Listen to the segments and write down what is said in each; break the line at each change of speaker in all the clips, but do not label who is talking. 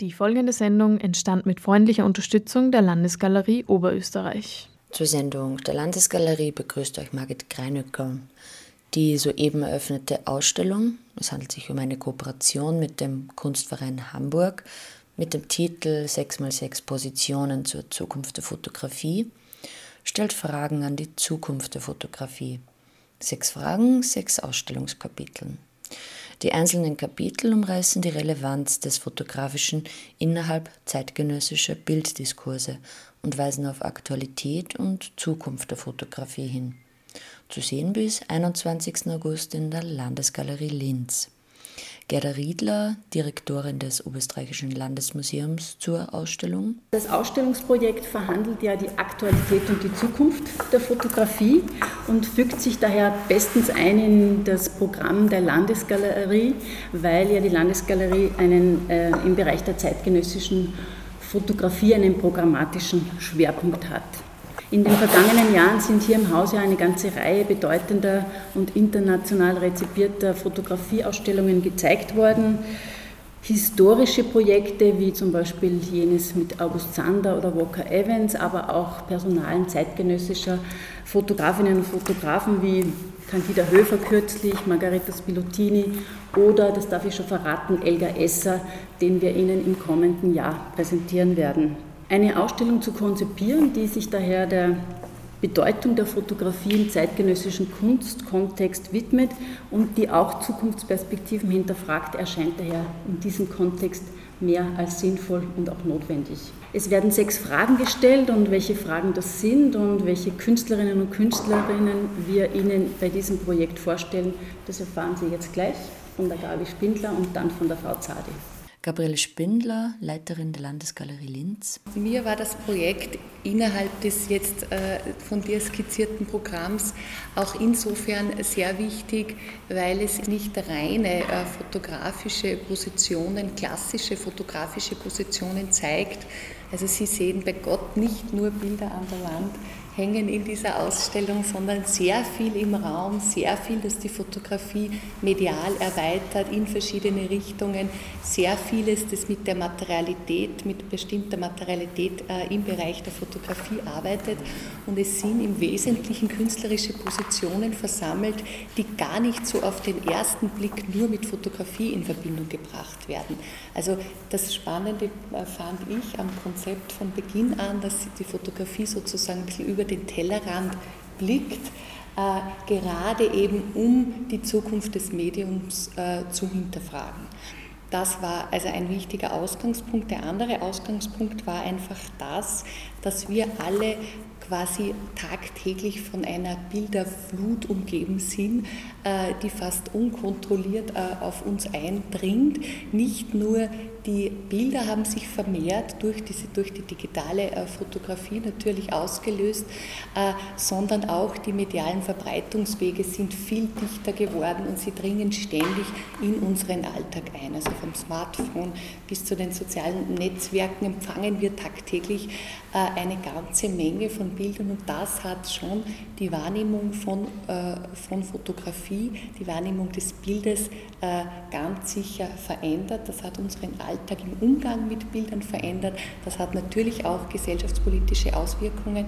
Die folgende Sendung entstand mit freundlicher Unterstützung der Landesgalerie Oberösterreich.
Zur Sendung der Landesgalerie begrüßt euch Margit Greinöcker. Die soeben eröffnete Ausstellung, es handelt sich um eine Kooperation mit dem Kunstverein Hamburg mit dem Titel 6x6 Positionen zur Zukunft der Fotografie, stellt Fragen an die Zukunft der Fotografie. Sechs Fragen, sechs Ausstellungskapiteln. Die einzelnen Kapitel umreißen die Relevanz des Fotografischen innerhalb zeitgenössischer Bilddiskurse und weisen auf Aktualität und Zukunft der Fotografie hin. Zu sehen bis 21. August in der Landesgalerie Linz. Gerda Riedler, Direktorin des Oberösterreichischen Landesmuseums zur Ausstellung.
Das Ausstellungsprojekt verhandelt ja die Aktualität und die Zukunft der Fotografie und fügt sich daher bestens ein in das Programm der Landesgalerie, weil ja die Landesgalerie einen, äh, im Bereich der zeitgenössischen Fotografie einen programmatischen Schwerpunkt hat. In den vergangenen Jahren sind hier im Haus ja eine ganze Reihe bedeutender und international rezipierter Fotografieausstellungen gezeigt worden. Historische Projekte wie zum Beispiel jenes mit August Sander oder Walker Evans, aber auch Personalen zeitgenössischer Fotografinnen und Fotografen wie Candida Höfer kürzlich, Margareta Spilottini oder, das darf ich schon verraten, Elga Esser, den wir Ihnen im kommenden Jahr präsentieren werden. Eine Ausstellung zu konzipieren, die sich daher der Bedeutung der Fotografie im zeitgenössischen Kunstkontext widmet und die auch Zukunftsperspektiven hinterfragt, erscheint daher in diesem Kontext mehr als sinnvoll und auch notwendig. Es werden sechs Fragen gestellt und welche Fragen das sind und welche Künstlerinnen und Künstlerinnen wir Ihnen bei diesem Projekt vorstellen, das erfahren Sie jetzt gleich von der Gabi Spindler und dann von der Frau Zadi.
Gabriele Spindler, Leiterin der Landesgalerie Linz.
Mir war das Projekt innerhalb des jetzt äh, von dir skizzierten Programms auch insofern sehr wichtig, weil es nicht reine äh, fotografische Positionen, klassische fotografische Positionen zeigt. Also Sie sehen bei Gott nicht nur Bilder an der Wand, hängen in dieser Ausstellung, sondern sehr viel im Raum, sehr viel, das die Fotografie medial erweitert in verschiedene Richtungen, sehr vieles, das mit der Materialität, mit bestimmter Materialität äh, im Bereich der Fotografie arbeitet. Und es sind im Wesentlichen künstlerische Positionen versammelt, die gar nicht so auf den ersten Blick nur mit Fotografie in Verbindung gebracht werden. Also das Spannende äh, fand ich am Konzept von Beginn an, dass die Fotografie sozusagen ein bisschen über über den Tellerrand blickt, äh, gerade eben um die Zukunft des Mediums äh, zu hinterfragen. Das war also ein wichtiger Ausgangspunkt. Der andere Ausgangspunkt war einfach das, dass wir alle quasi tagtäglich von einer Bilderflut umgeben sind, äh, die fast unkontrolliert äh, auf uns eindringt. Nicht nur die Bilder haben sich vermehrt durch, diese, durch die digitale äh, Fotografie natürlich ausgelöst, sondern auch die medialen Verbreitungswege sind viel dichter geworden und sie dringen ständig in unseren Alltag ein. Also vom Smartphone bis zu den sozialen Netzwerken empfangen wir tagtäglich eine ganze Menge von Bildern und das hat schon die Wahrnehmung von, von Fotografie Fotografie, die Wahrnehmung des Bildes äh, ganz sicher verändert. Das hat unseren Alltag im Umgang mit Bildern verändert. Das hat natürlich auch gesellschaftspolitische Auswirkungen,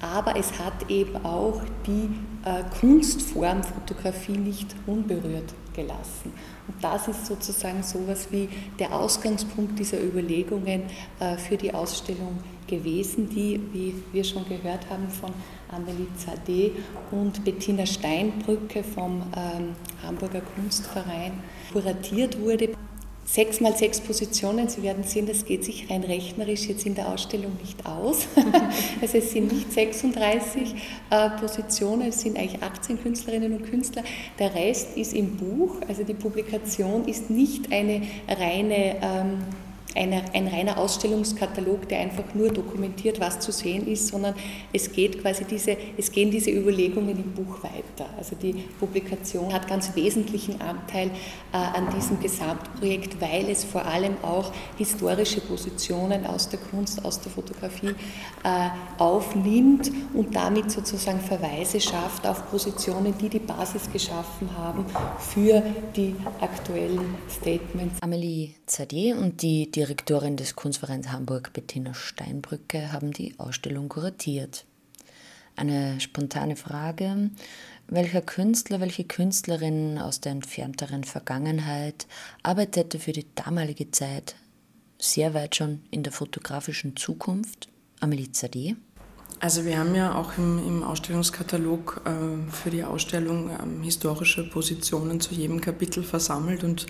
aber es hat eben auch die äh, Kunstform Fotografie nicht unberührt gelassen. Und das ist sozusagen so etwas wie der Ausgangspunkt dieser Überlegungen äh, für die Ausstellung gewesen, die, wie wir schon gehört haben, von Amelie Zade und Bettina Steinbrücke vom ähm, Hamburger Kunstverein kuratiert wurde. Sechs mal sechs Positionen, Sie werden sehen, das geht sich rein rechnerisch jetzt in der Ausstellung nicht aus. also es sind nicht 36 äh, Positionen, es sind eigentlich 18 Künstlerinnen und Künstler. Der Rest ist im Buch, also die Publikation ist nicht eine reine ähm, eine, ein reiner Ausstellungskatalog, der einfach nur dokumentiert, was zu sehen ist, sondern es geht quasi diese, es gehen diese Überlegungen im Buch weiter. Also die Publikation hat ganz wesentlichen Anteil äh, an diesem Gesamtprojekt, weil es vor allem auch historische Positionen aus der Kunst, aus der Fotografie äh, aufnimmt und damit sozusagen Verweise schafft auf Positionen, die die Basis geschaffen haben für die aktuellen Statements.
Amelie Zadeh und die, die Direktorin des Kunstvereins Hamburg, Bettina Steinbrücke, haben die Ausstellung kuratiert. Eine spontane Frage. Welcher Künstler, welche Künstlerin aus der entfernteren Vergangenheit arbeitete für die damalige Zeit sehr weit schon in der fotografischen Zukunft? Amelie Zadeh?
Also wir haben ja auch im, im Ausstellungskatalog äh, für die Ausstellung ähm, historische Positionen zu jedem Kapitel versammelt und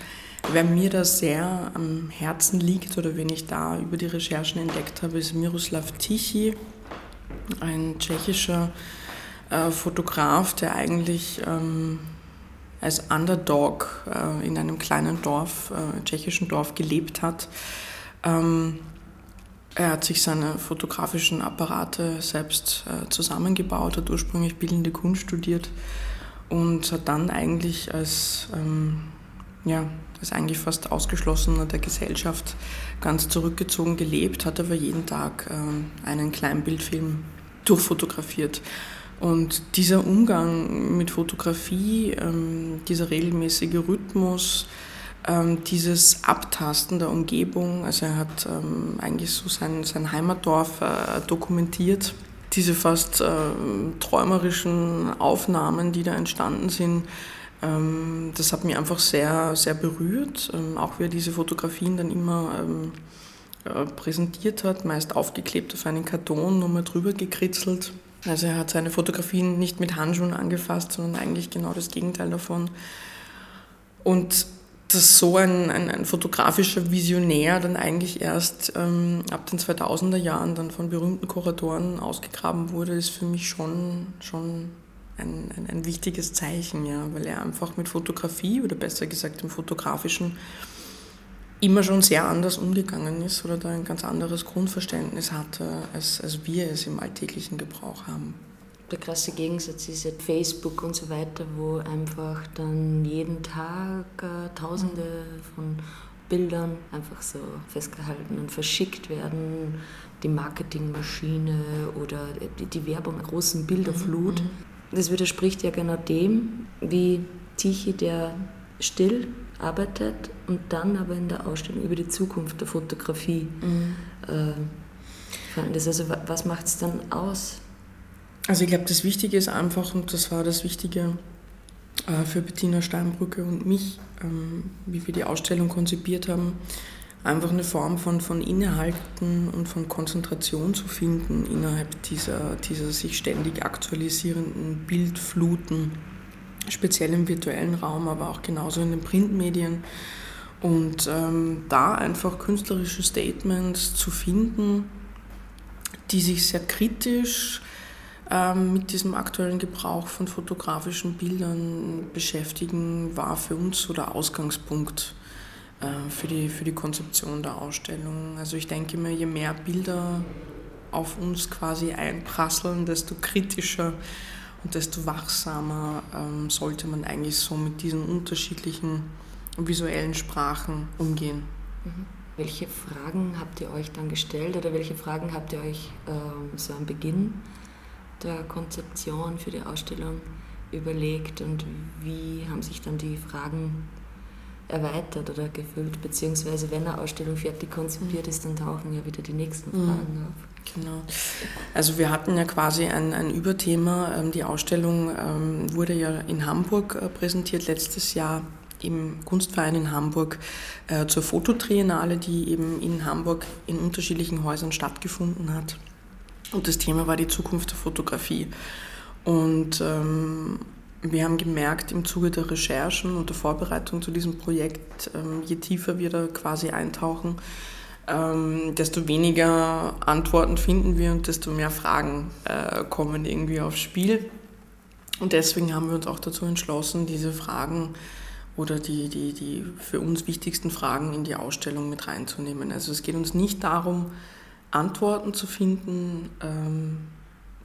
wer mir da sehr am Herzen liegt oder wen ich da über die Recherchen entdeckt habe, ist Miroslav Tichy, ein tschechischer äh, Fotograf, der eigentlich ähm, als Underdog äh, in einem kleinen Dorf, äh, tschechischen Dorf gelebt hat. Ähm, er hat sich seine fotografischen Apparate selbst äh, zusammengebaut, hat ursprünglich bildende Kunst studiert und hat dann eigentlich als, ähm, ja, als eigentlich fast ausgeschlossener der Gesellschaft ganz zurückgezogen gelebt, hat aber jeden Tag äh, einen Kleinbildfilm durchfotografiert. Und dieser Umgang mit Fotografie, ähm, dieser regelmäßige Rhythmus, ähm, dieses Abtasten der Umgebung, also er hat ähm, eigentlich so sein, sein Heimatdorf äh, dokumentiert, diese fast äh, träumerischen Aufnahmen, die da entstanden sind, ähm, das hat mich einfach sehr, sehr berührt, ähm, auch wie er diese Fotografien dann immer ähm, äh, präsentiert hat, meist aufgeklebt auf einen Karton, nochmal drüber gekritzelt. Also er hat seine Fotografien nicht mit Handschuhen angefasst, sondern eigentlich genau das Gegenteil davon. Und dass so ein, ein, ein, fotografischer Visionär dann eigentlich erst ähm, ab den 2000er Jahren dann von berühmten Kuratoren ausgegraben wurde, ist für mich schon, schon ein, ein, ein wichtiges Zeichen, ja, weil er einfach mit Fotografie oder besser gesagt dem Fotografischen immer schon sehr anders umgegangen ist oder da ein ganz anderes Grundverständnis hatte, als, als wir es im alltäglichen Gebrauch haben
der krasse Gegensatz ist ja Facebook und so weiter, wo einfach dann jeden Tag äh, Tausende von Bildern einfach so festgehalten und verschickt werden. Die Marketingmaschine oder die, die Werbung, großen Bilderflut. Mhm. Das widerspricht ja genau dem, wie Tichy, der still arbeitet und dann aber in der Ausstellung über die Zukunft der Fotografie. Mhm. Äh, das also, was macht es dann aus?
Also ich glaube, das Wichtige ist einfach, und das war das Wichtige äh, für Bettina Steinbrücke und mich, ähm, wie wir die Ausstellung konzipiert haben, einfach eine Form von, von Innehalten und von Konzentration zu finden innerhalb dieser, dieser sich ständig aktualisierenden Bildfluten, speziell im virtuellen Raum, aber auch genauso in den Printmedien. Und ähm, da einfach künstlerische Statements zu finden, die sich sehr kritisch mit diesem aktuellen Gebrauch von fotografischen Bildern beschäftigen, war für uns so der Ausgangspunkt äh, für, die, für die Konzeption der Ausstellung. Also ich denke mir, je mehr Bilder auf uns quasi einprasseln, desto kritischer und desto wachsamer ähm, sollte man eigentlich so mit diesen unterschiedlichen visuellen Sprachen umgehen.
Mhm. Welche Fragen habt ihr euch dann gestellt oder welche Fragen habt ihr euch ähm, so am Beginn der Konzeption für die Ausstellung überlegt und wie haben sich dann die Fragen erweitert oder gefüllt, beziehungsweise wenn eine Ausstellung fertig konzipiert ist, dann tauchen ja wieder die nächsten mhm. Fragen auf.
Genau. Also wir hatten ja quasi ein, ein Überthema. Ähm, die Ausstellung ähm, wurde ja in Hamburg äh, präsentiert letztes Jahr im Kunstverein in Hamburg äh, zur Fototriennale, die eben in Hamburg in unterschiedlichen Häusern stattgefunden hat. Und das Thema war die Zukunft der Fotografie. Und ähm, wir haben gemerkt im Zuge der Recherchen und der Vorbereitung zu diesem Projekt, ähm, je tiefer wir da quasi eintauchen, ähm, desto weniger Antworten finden wir und desto mehr Fragen äh, kommen irgendwie aufs Spiel. Und deswegen haben wir uns auch dazu entschlossen, diese Fragen oder die, die, die für uns wichtigsten Fragen in die Ausstellung mit reinzunehmen. Also es geht uns nicht darum, Antworten zu finden ähm,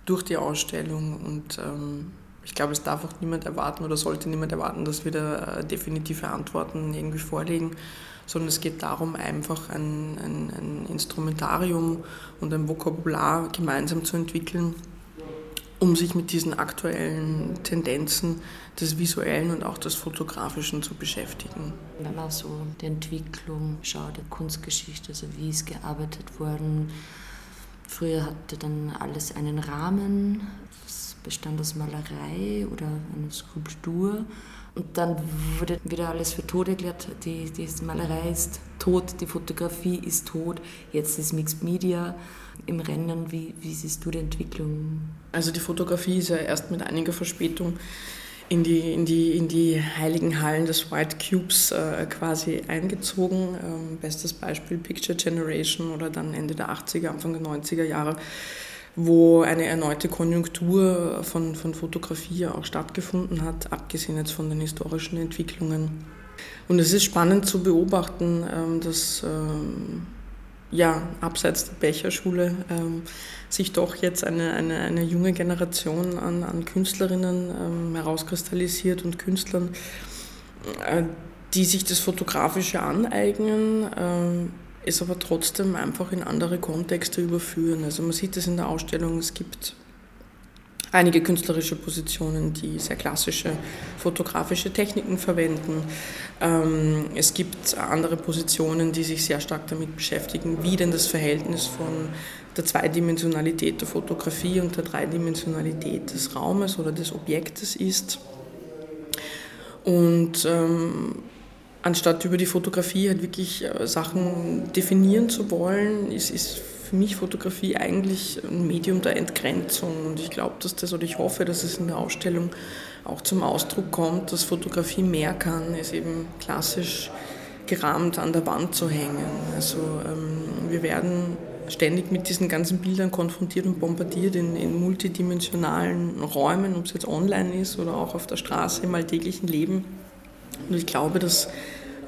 durch die Ausstellung. Und ähm, ich glaube, es darf auch niemand erwarten oder sollte niemand erwarten, dass wir da äh, definitive Antworten irgendwie vorlegen, sondern es geht darum, einfach ein, ein, ein Instrumentarium und ein Vokabular gemeinsam zu entwickeln, um sich mit diesen aktuellen Tendenzen des Visuellen und auch des Fotografischen zu beschäftigen.
Wenn man so die Entwicklung schaut, die Kunstgeschichte, also wie ist gearbeitet worden. Früher hatte dann alles einen Rahmen, es bestand aus Malerei oder einer Skulptur. Und dann wurde wieder alles für tot erklärt. Die, die Malerei ist tot, die Fotografie ist tot, jetzt ist Mixed Media im Rennen. Wie, wie siehst du die Entwicklung?
Also die Fotografie ist ja erst mit einiger Verspätung in die, in die, in die heiligen Hallen des White Cubes äh, quasi eingezogen. Ähm, bestes Beispiel Picture Generation oder dann Ende der 80er, Anfang der 90er Jahre, wo eine erneute Konjunktur von, von Fotografie auch stattgefunden hat, abgesehen jetzt von den historischen Entwicklungen. Und es ist spannend zu beobachten, ähm, dass ähm, ja, abseits der Becherschule ähm, sich doch jetzt eine, eine, eine junge Generation an, an Künstlerinnen ähm, herauskristallisiert und Künstlern, äh, die sich das Fotografische aneignen, äh, es aber trotzdem einfach in andere Kontexte überführen. Also man sieht das in der Ausstellung, es gibt einige künstlerische Positionen, die sehr klassische fotografische Techniken verwenden. Ähm, es gibt andere Positionen, die sich sehr stark damit beschäftigen, wie denn das Verhältnis von der Zweidimensionalität der Fotografie und der Dreidimensionalität des Raumes oder des Objektes ist. Und ähm, anstatt über die Fotografie halt wirklich äh, Sachen definieren zu wollen, ist, ist für mich Fotografie eigentlich ein Medium der Entgrenzung. Und ich glaube, dass das, oder ich hoffe, dass es in der Ausstellung auch zum Ausdruck kommt, dass Fotografie mehr kann, als eben klassisch gerahmt an der Wand zu hängen. Also ähm, wir werden ständig mit diesen ganzen Bildern konfrontiert und bombardiert in, in multidimensionalen Räumen, ob es jetzt online ist oder auch auf der Straße im alltäglichen Leben. Und ich glaube, dass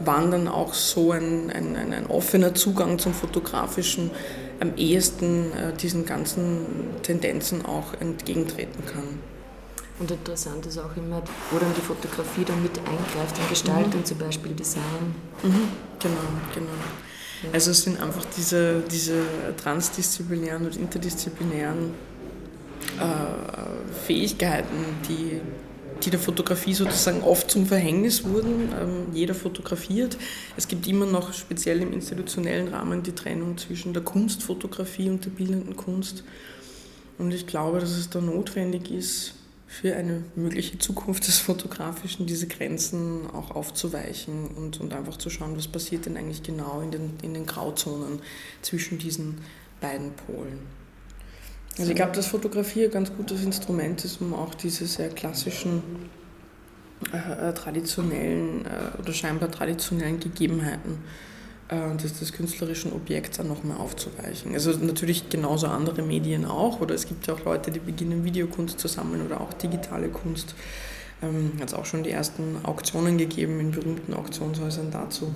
Wandern auch so ein, ein, ein, ein offener Zugang zum Fotografischen am ehesten äh, diesen ganzen Tendenzen auch entgegentreten kann.
Und interessant ist auch immer, wo dann die Fotografie dann mit eingreift in Gestaltung, mhm. zum Beispiel Design.
Mhm. Genau, genau. Ja. Also es sind einfach diese, diese transdisziplinären und interdisziplinären äh, Fähigkeiten, die die der Fotografie sozusagen oft zum Verhängnis wurden. Ähm, jeder fotografiert. Es gibt immer noch speziell im institutionellen Rahmen die Trennung zwischen der Kunstfotografie und der bildenden Kunst. Und ich glaube, dass es da notwendig ist, für eine mögliche Zukunft des Fotografischen diese Grenzen auch aufzuweichen und, und einfach zu schauen, was passiert denn eigentlich genau in den, in den Grauzonen zwischen diesen beiden Polen. Also ich glaube, dass Fotografie ein ganz gutes Instrument ist, um auch diese sehr klassischen, äh, äh traditionellen äh, oder scheinbar traditionellen Gegebenheiten äh, des, des künstlerischen Objekts dann nochmal aufzuweichen. Also natürlich genauso andere Medien auch, oder es gibt ja auch Leute, die beginnen Videokunst zu sammeln oder auch digitale Kunst. Ähm, Hat es auch schon die ersten Auktionen gegeben in berühmten Auktionshäusern dazu.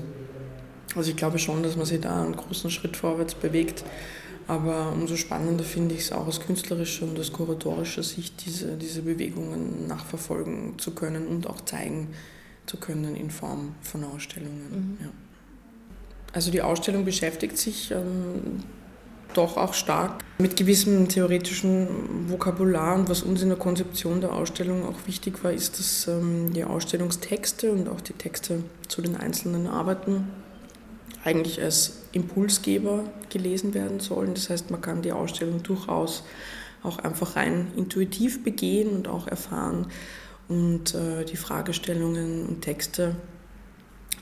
Also ich glaube schon, dass man sich da einen großen Schritt vorwärts bewegt. Aber umso spannender finde ich es auch aus künstlerischer und aus kuratorischer Sicht, diese, diese Bewegungen nachverfolgen zu können und auch zeigen zu können in Form von Ausstellungen. Mhm. Ja. Also die Ausstellung beschäftigt sich ähm, doch auch stark mit gewissem theoretischen Vokabular. Und was uns in der Konzeption der Ausstellung auch wichtig war, ist, dass ähm, die Ausstellungstexte und auch die Texte zu den einzelnen Arbeiten eigentlich als Impulsgeber gelesen werden sollen. Das heißt, man kann die Ausstellung durchaus auch einfach rein intuitiv begehen und auch erfahren und äh, die Fragestellungen und Texte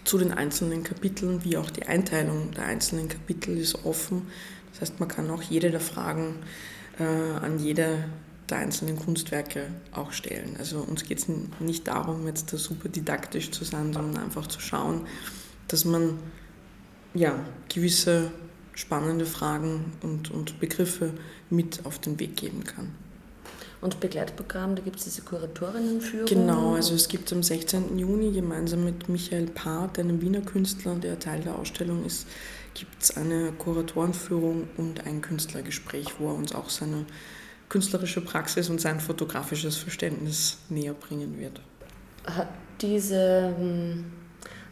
zu den einzelnen Kapiteln, wie auch die Einteilung der einzelnen Kapitel ist offen. Das heißt, man kann auch jede der Fragen äh, an jede der einzelnen Kunstwerke auch stellen. Also uns geht es nicht darum, jetzt da super didaktisch zu sein, sondern einfach zu schauen, dass man ja, gewisse spannende Fragen und, und Begriffe mit auf den Weg geben kann.
Und Begleitprogramm, da gibt es diese Kuratorinnenführung?
Genau, also es gibt am 16. Juni gemeinsam mit Michael Part, einem Wiener Künstler, der Teil der Ausstellung ist, gibt es eine Kuratorenführung und ein Künstlergespräch, wo er uns auch seine künstlerische Praxis und sein fotografisches Verständnis näher bringen wird.
Hat diese hm,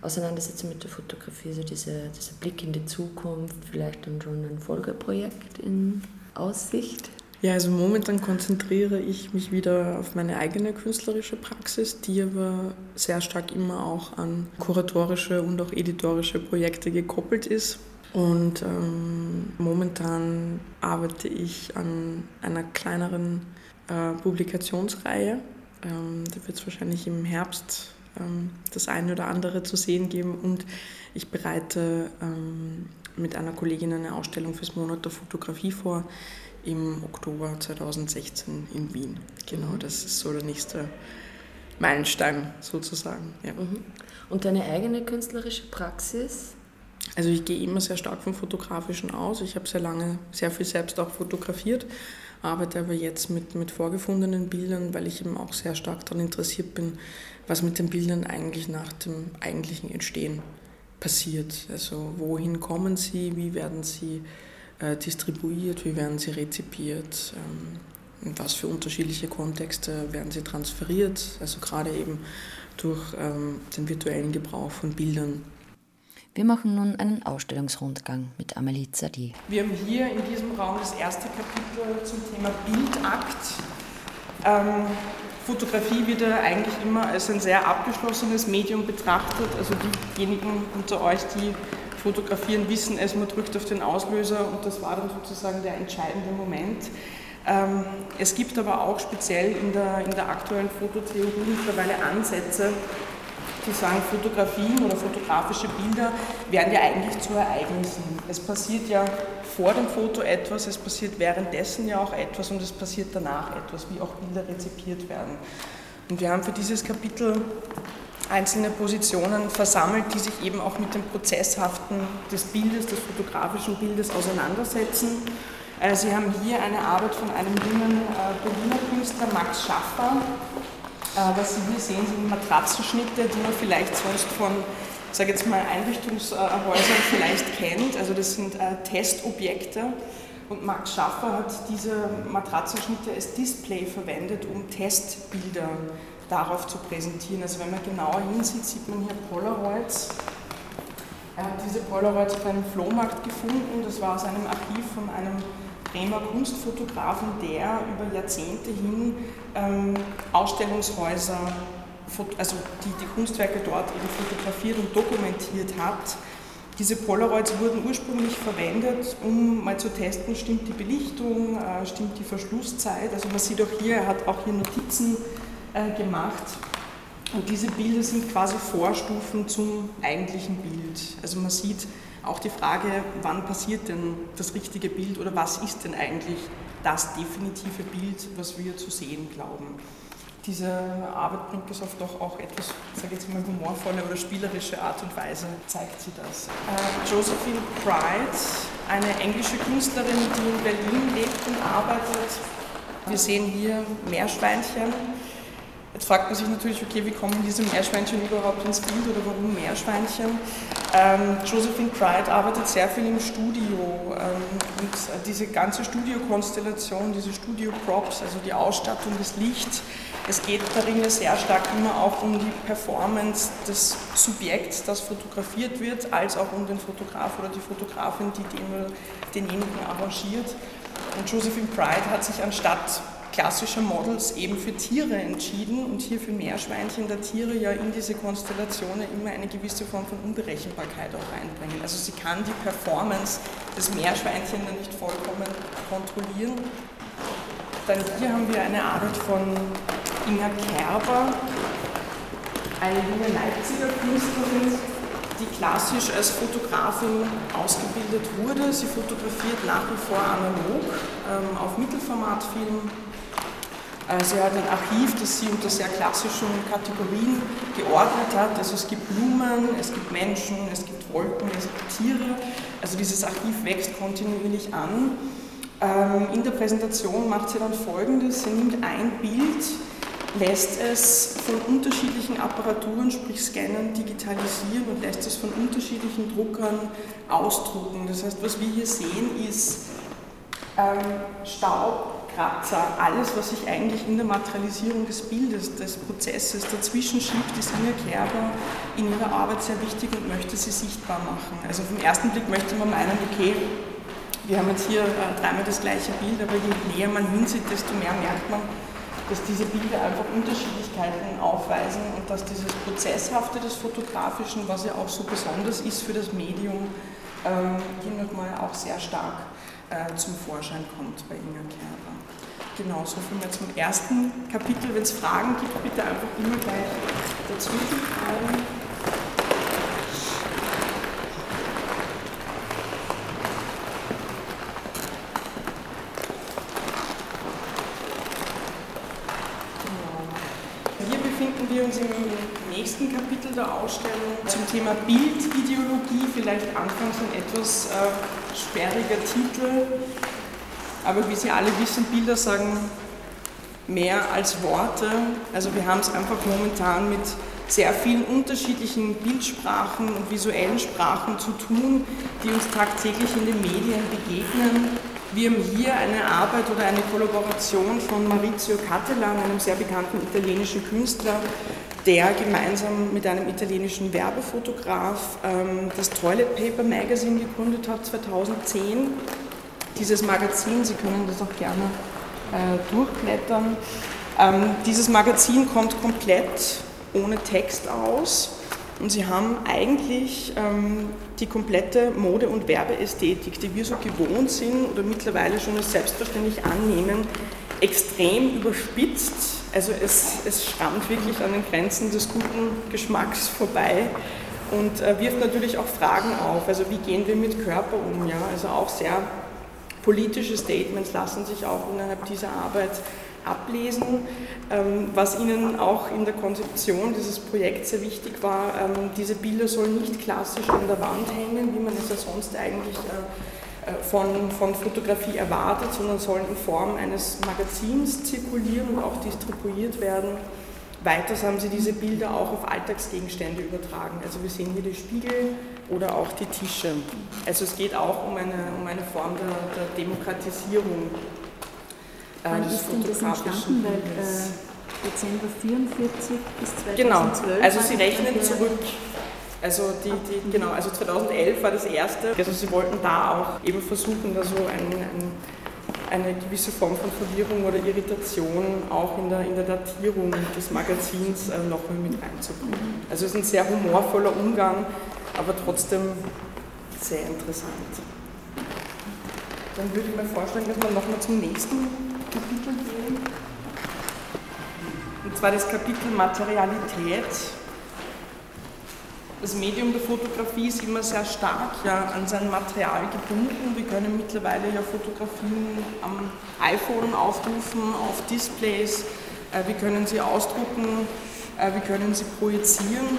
Auseinandersetzung mit der Fotografie, also dieser, dieser Blick in die Zukunft, vielleicht dann schon ein Folgeprojekt in Aussicht?
Ja, also momentan konzentriere ich mich wieder auf meine eigene künstlerische Praxis, die aber sehr stark immer auch an kuratorische und auch editorische Projekte gekoppelt ist. Und ähm, momentan arbeite ich an einer kleineren äh, Publikationsreihe. Ähm, da wird es wahrscheinlich im Herbst das eine oder andere zu sehen geben. Und ich bereite ähm, mit einer Kollegin eine Ausstellung fürs Monat der Fotografie vor im Oktober 2016 in Wien. Genau, mhm. das ist so der nächste Meilenstein sozusagen. Ja. Mhm.
Und deine eigene künstlerische Praxis?
Also ich gehe immer sehr stark vom Fotografischen aus. Ich habe sehr lange sehr viel selbst auch fotografiert, arbeite aber jetzt mit, mit vorgefundenen Bildern, weil ich eben auch sehr stark daran interessiert bin, was mit den Bildern eigentlich nach dem eigentlichen Entstehen passiert. Also wohin kommen sie, wie werden sie äh, distribuiert, wie werden sie rezipiert, ähm, in was für unterschiedliche Kontexte werden sie transferiert, also gerade eben durch ähm, den virtuellen Gebrauch von Bildern.
Wir machen nun einen Ausstellungsrundgang mit Amelie Zadi.
Wir haben hier in diesem Raum das erste Kapitel zum Thema Bildakt. Ähm, Fotografie wird ja eigentlich immer als ein sehr abgeschlossenes Medium betrachtet. Also diejenigen unter euch, die fotografieren, wissen es, man drückt auf den Auslöser und das war dann sozusagen der entscheidende Moment. Ähm, es gibt aber auch speziell in der, in der aktuellen Fototheorie mittlerweile Ansätze, die sagen, Fotografien oder fotografische Bilder werden ja eigentlich zu Ereignissen. Es passiert ja vor dem Foto etwas, es passiert währenddessen ja auch etwas und es passiert danach etwas, wie auch Bilder rezipiert werden. Und wir haben für dieses Kapitel einzelne Positionen versammelt, die sich eben auch mit dem Prozesshaften des Bildes, des fotografischen Bildes auseinandersetzen. Äh, Sie haben hier eine Arbeit von einem jungen äh, Berliner Künstler, Max Schaffer, was Sie hier sehen, sind Matratzenschnitte, die man vielleicht sonst von sage jetzt mal Einrichtungshäusern vielleicht kennt. Also das sind äh, Testobjekte. Und Max Schaffer hat diese Matratzenschnitte als Display verwendet, um Testbilder darauf zu präsentieren. Also wenn man genauer hinsieht, sieht man hier Polaroids. Er hat diese Polaroids auf einem Flohmarkt gefunden. Das war aus einem Archiv von einem Bremer Kunstfotografen, der über Jahrzehnte hin ähm, Ausstellungshäuser, also die, die Kunstwerke dort eben fotografiert und dokumentiert hat. Diese Polaroids wurden ursprünglich verwendet, um mal zu testen, stimmt die Belichtung, äh, stimmt die Verschlusszeit. Also man sieht auch hier, er hat auch hier Notizen äh, gemacht. Und diese Bilder sind quasi Vorstufen zum eigentlichen Bild. Also man sieht, auch die Frage, wann passiert denn das richtige Bild oder was ist denn eigentlich das definitive Bild, was wir zu sehen glauben. Diese Arbeit bringt es auf doch auch etwas, sage jetzt mal, humorvolle oder spielerische Art und Weise, zeigt sie das. Äh, Josephine Pride, eine englische Künstlerin, die in Berlin lebt und arbeitet. Wir sehen hier Meerschweinchen, Jetzt fragt man sich natürlich, okay, wie kommen diese Meerschweinchen überhaupt ins Bild oder warum Meerschweinchen? Ähm, Josephine Pride arbeitet sehr viel im Studio ähm, und diese ganze Studiokonstellation, diese Studio-Props, also die Ausstattung, das Licht, es geht darin ja sehr stark immer auch um die Performance des Subjekts, das fotografiert wird, als auch um den Fotograf oder die Fotografin, die den denjenigen arrangiert. Und Josephine Pride hat sich anstatt klassische Models eben für Tiere entschieden und hier für Meerschweinchen der Tiere ja in diese Konstellationen immer eine gewisse Form von Unberechenbarkeit auch reinbringen. Also sie kann die Performance des Meerschweinchen dann nicht vollkommen kontrollieren. Dann hier haben wir eine Arbeit von Inga Kerber, eine junge Leipziger Künstlerin, die klassisch als Fotografin ausgebildet wurde. Sie fotografiert nach wie vor analog ähm, auf Mittelformatfilm sie hat ein Archiv, das sie unter sehr klassischen Kategorien geordnet hat. Also es gibt Blumen, es gibt Menschen, es gibt Wolken, es gibt Tiere. Also dieses Archiv wächst kontinuierlich an. Ähm, in der Präsentation macht sie dann Folgendes. Sie nimmt ein Bild, lässt es von unterschiedlichen Apparaturen, sprich Scannen, digitalisieren und lässt es von unterschiedlichen Druckern ausdrucken. Das heißt, was wir hier sehen, ist ähm, Staub, Kratzer, alles, was sich eigentlich in der Materialisierung des Bildes, des Prozesses dazwischen schiebt, ist Inge Kerber in ihrer Arbeit sehr wichtig und möchte sie sichtbar machen. Also vom ersten Blick möchte man meinen, okay, wir haben jetzt hier äh, dreimal das gleiche Bild, aber je näher man hinsieht, desto mehr merkt man, dass diese Bilder einfach Unterschiedlichkeiten aufweisen und dass dieses Prozesshafte des Fotografischen, was ja auch so besonders ist für das Medium, ähm, hier nochmal auch sehr stark äh, zum Vorschein kommt bei Inga Kerber. Genau, so viel zum ersten Kapitel. Wenn es Fragen gibt, bitte einfach immer gleich dazwischen schreiben. nächsten Kapitel der Ausstellung Thema Bildideologie, vielleicht anfangs ein etwas äh, sperriger Titel, aber wie Sie alle wissen, Bilder sagen mehr als Worte. Also wir haben es einfach momentan mit sehr vielen unterschiedlichen Bildsprachen und visuellen Sprachen zu tun, die uns tagtäglich in den Medien begegnen. Wir haben hier eine Arbeit oder eine Kollaboration von Maurizio Cattelan, einem sehr bekannten italienischen Künstler, der gemeinsam mit einem italienischen Werbefotograf ähm, das Toilet Paper Magazine gegründet hat 2010. Dieses Magazin, Sie können das auch gerne äh, durchblättern, ähm, dieses Magazin kommt komplett ohne Text aus. Und sie haben eigentlich ähm, die komplette Mode- und Werbeästhetik, die wir so gewohnt sind oder mittlerweile schon als selbstverständlich annehmen, extrem überspitzt also es, es schrammt wirklich an den Grenzen des guten Geschmacks vorbei und äh, wirft natürlich auch Fragen auf. Also wie gehen wir mit Körper um? Ja? Also auch sehr politische Statements lassen sich auch innerhalb dieser Arbeit ablesen. Ähm, was Ihnen auch in der Konzeption dieses Projekts sehr wichtig war, ähm, diese Bilder sollen nicht klassisch an der Wand hängen, wie man es ja sonst eigentlich äh, von, von Fotografie erwartet, sondern sollen in Form eines Magazins zirkulieren und auch distribuiert werden. Weiters haben sie diese Bilder auch auf Alltagsgegenstände übertragen. Also wir sehen hier die Spiegel oder auch die Tische. Also es geht auch um eine, um eine Form der, der Demokratisierung.
Äh, Wann ist denn das entstanden? Weil, äh, Dezember 44 bis 2012?
Genau, also sie rechnen zurück also, die, die, genau, also 2011 war das erste. Also sie wollten da auch eben versuchen, da so ein, ein, eine gewisse Form von Verwirrung oder Irritation auch in der, in der Datierung des Magazins äh, nochmal mit reinzubringen. Also es ist ein sehr humorvoller Umgang, aber trotzdem sehr interessant. Dann würde ich mal vorschlagen, dass wir nochmal zum nächsten Kapitel gehen. Und zwar das Kapitel Materialität das Medium der Fotografie ist immer sehr stark ja, an sein Material gebunden. Wir können mittlerweile ja Fotografien am iPhone aufrufen, auf Displays, äh, wir können sie ausdrucken, äh, wir können sie projizieren.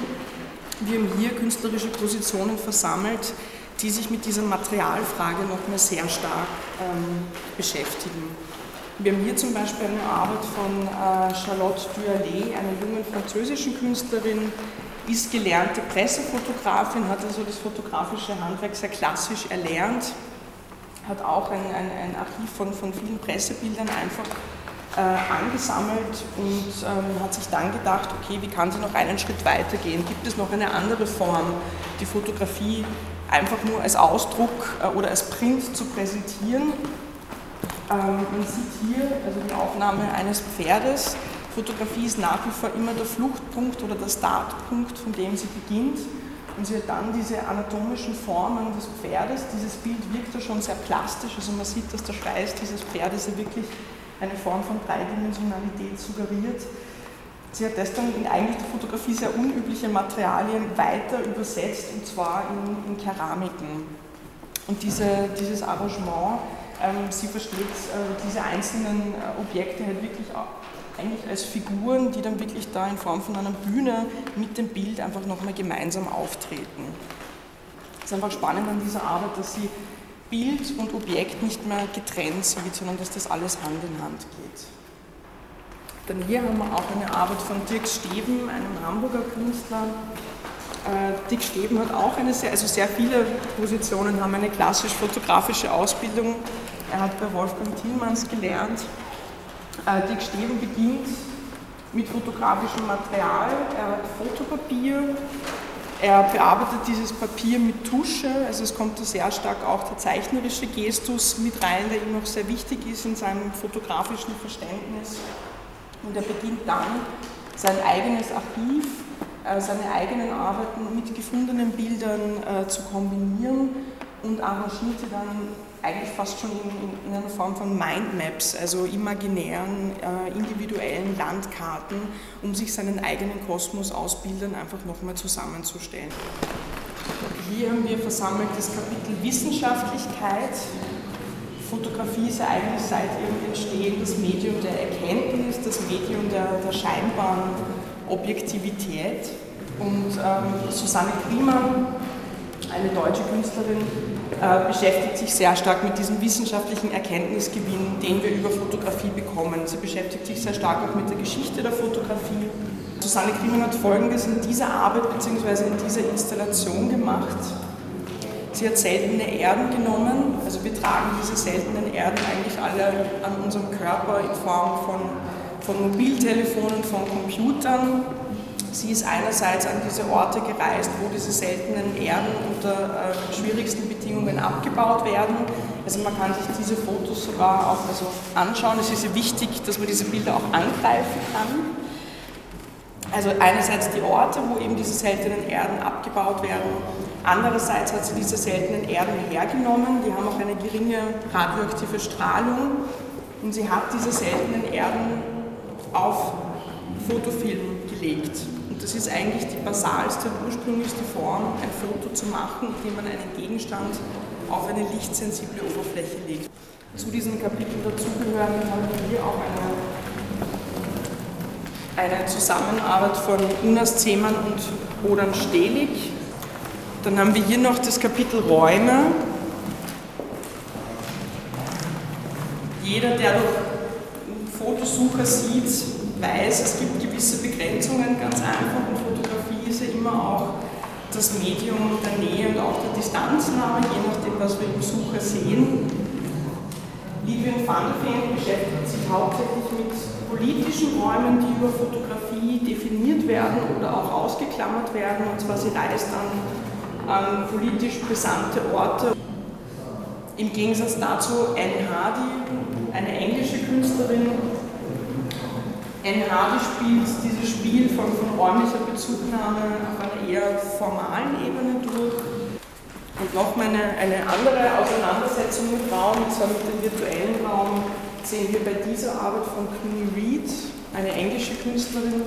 Wir haben hier künstlerische Positionen versammelt, die sich mit dieser Materialfrage noch mehr sehr stark ähm, beschäftigen. Wir haben hier zum Beispiel eine Arbeit von äh, Charlotte Dualet, einer jungen französischen Künstlerin, ist gelernte Pressefotografin, hat also das fotografische Handwerk sehr klassisch erlernt, hat auch ein, ein, ein Archiv von, von vielen Pressebildern einfach äh, angesammelt und ähm, hat sich dann gedacht, okay, wie kann sie noch einen Schritt weiter gehen? Gibt es noch eine andere Form, die Fotografie einfach nur als Ausdruck äh, oder als Print zu präsentieren? Ähm, man sieht hier also die Aufnahme eines Pferdes, Fotografie ist nach wie vor immer der Fluchtpunkt oder der Startpunkt, von dem sie beginnt. Und sie hat dann diese anatomischen Formen des Pferdes. Dieses Bild wirkt ja schon sehr plastisch. Also man sieht, dass der Schweiß dieses Pferdes ja wirklich eine Form von Dreidimensionalität suggeriert. Sie hat das dann in eigentlich der Fotografie sehr unübliche Materialien weiter übersetzt, und zwar in, in Keramiken. Und diese, dieses Arrangement, ähm, sie versteht äh, diese einzelnen äh, Objekte halt wirklich eigentlich als Figuren, die dann wirklich da in Form von einer Bühne mit dem Bild einfach nochmal gemeinsam auftreten. Es ist einfach spannend an dieser Arbeit, dass sie Bild und Objekt nicht mehr getrennt sieht, sondern dass das alles Hand in Hand geht. Dann hier haben wir auch eine Arbeit von Dirk Steben, einem Hamburger Künstler. Äh, Dirk Steben hat auch eine sehr, also sehr viele Positionen, haben eine klassisch-fotografische Ausbildung. Er hat bei Wolfgang Thielmanns gelernt äh, Dick Steven beginnt mit fotografischem Material, er hat Fotopapier, Er bearbeitet dieses Papier mit Tusche, also es kommt da sehr stark auch der zeichnerische Gestus mit rein, der ihm auch sehr wichtig ist in seinem fotografischen Verständnis. Und er beginnt dann sein eigenes Archiv, äh, seine eigenen Arbeiten mit gefundenen Bildern äh, zu kombinieren und arrangiert sie dann eigentlich fast schon in, in, einer Form von Mindmaps, also imaginären, äh, individuellen Landkarten, um sich seinen eigenen Kosmos aus Bildern einfach nochmal zusammenzustellen. Hier haben wir versammelt das Kapitel Wissenschaftlichkeit. Fotografie ist ja eigentlich seit ihrem Entstehen das Medium der Erkenntnis, das Medium der, der scheinbaren Objektivität. Und ähm, Susanne Kliemann, eine deutsche Künstlerin, beschäftigt sich sehr stark mit diesem wissenschaftlichen Erkenntnisgewinn, den wir über Fotografie bekommen. Sie beschäftigt sich sehr stark auch mit der Geschichte der Fotografie. Susanne Kriemann hat Folgendes in dieser Arbeit bzw. in dieser Installation gemacht. Sie hat seltene Erden genommen, also wir tragen diese seltenen Erden eigentlich alle an unserem Körper in Form von, von Mobiltelefonen, von Computern Sie ist einerseits an diese Orte gereist, wo diese seltenen Erden unter äh, schwierigsten Bedingungen abgebaut werden. Also man kann sich diese Fotos sogar auch also anschauen. Es ist ja wichtig, dass man diese Bilder auch angreifen kann. Also einerseits die Orte, wo eben diese seltenen Erden abgebaut werden. Andererseits hat sie diese seltenen Erden hergenommen. Die haben auch eine geringe radioaktive Strahlung. Und sie hat diese seltenen Erden auf Fotofilm gelegt. Das ist eigentlich die basalste und ursprünglichste Form, ein Foto zu machen, indem man einen Gegenstand auf eine lichtsensible Oberfläche legt. Zu diesem Kapitel dazugehören haben wir auch eine, eine Zusammenarbeit von Unas Zehmann und Rodan Stelig. Dann haben wir hier noch das Kapitel Räume. Jeder, der durch Fotosucher sieht, weiß, es gibt gewisse Begrenzungen, ganz einfach. Und Fotografie ist ja immer auch das Medium der Nähe und auch der Distanznahme, je nachdem, was wir im Sucher sehen. Livian van der Veen beschäftigt sich hauptsächlich mit politischen Räumen, die über Fotografie definiert werden oder auch ausgeklammert werden. Und zwar sie reist dann an politisch brisante Orte. Im Gegensatz dazu Anne Hardy, eine englische Künstlerin, NH spielt dieses Spiel von, von räumlicher Bezugnahme auf einer eher formalen Ebene durch. Und nochmal eine, eine andere Auseinandersetzung mit Raum, und zwar mit dem virtuellen Raum, sehen wir bei dieser Arbeit von Clooney Reed, eine englische Künstlerin.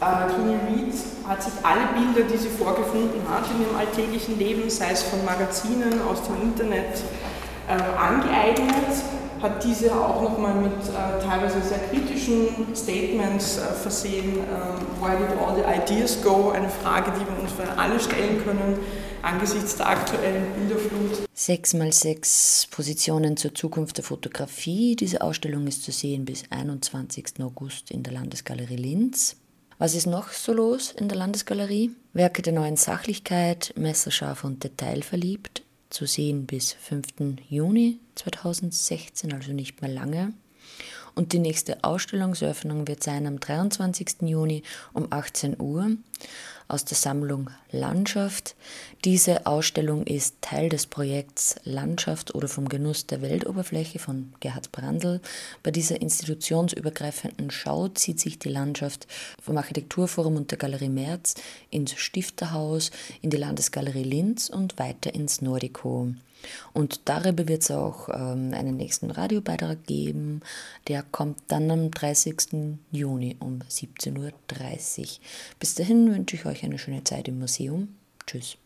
Äh, Reed hat sich alle Bilder, die sie vorgefunden hat in ihrem alltäglichen Leben, sei es von Magazinen, aus dem Internet, äh, angeeignet hat diese auch nochmal mit äh, teilweise sehr kritischen Statements äh, versehen. Äh, why did all the ideas go? Eine Frage, die wir uns alle stellen können angesichts der aktuellen Bilderflut.
Sechs mal sechs Positionen zur Zukunft der Fotografie. Diese Ausstellung ist zu sehen bis 21. August in der Landesgalerie Linz. Was ist noch so los in der Landesgalerie? Werke der neuen Sachlichkeit, messerscharf und detailverliebt, zu sehen bis 5. Juni 2016, also nicht mehr lange. Und die nächste Ausstellungseröffnung wird sein am 23. Juni um 18 Uhr aus der Sammlung Landschaft. Diese Ausstellung ist Teil des Projekts Landschaft oder vom Genuss der Weltoberfläche von Gerhard Brandl. Bei dieser institutionsübergreifenden Schau zieht sich die Landschaft vom Architekturforum und der Galerie Merz ins Stifterhaus, in die Landesgalerie Linz und weiter ins Nordico. Und darüber wird es auch ähm, einen nächsten Radiobeitrag geben. Der kommt dann am 30. Juni um 17.30 Uhr. Bis dahin wünsche ich euch eine schöne Zeit im Museum. Tschüss.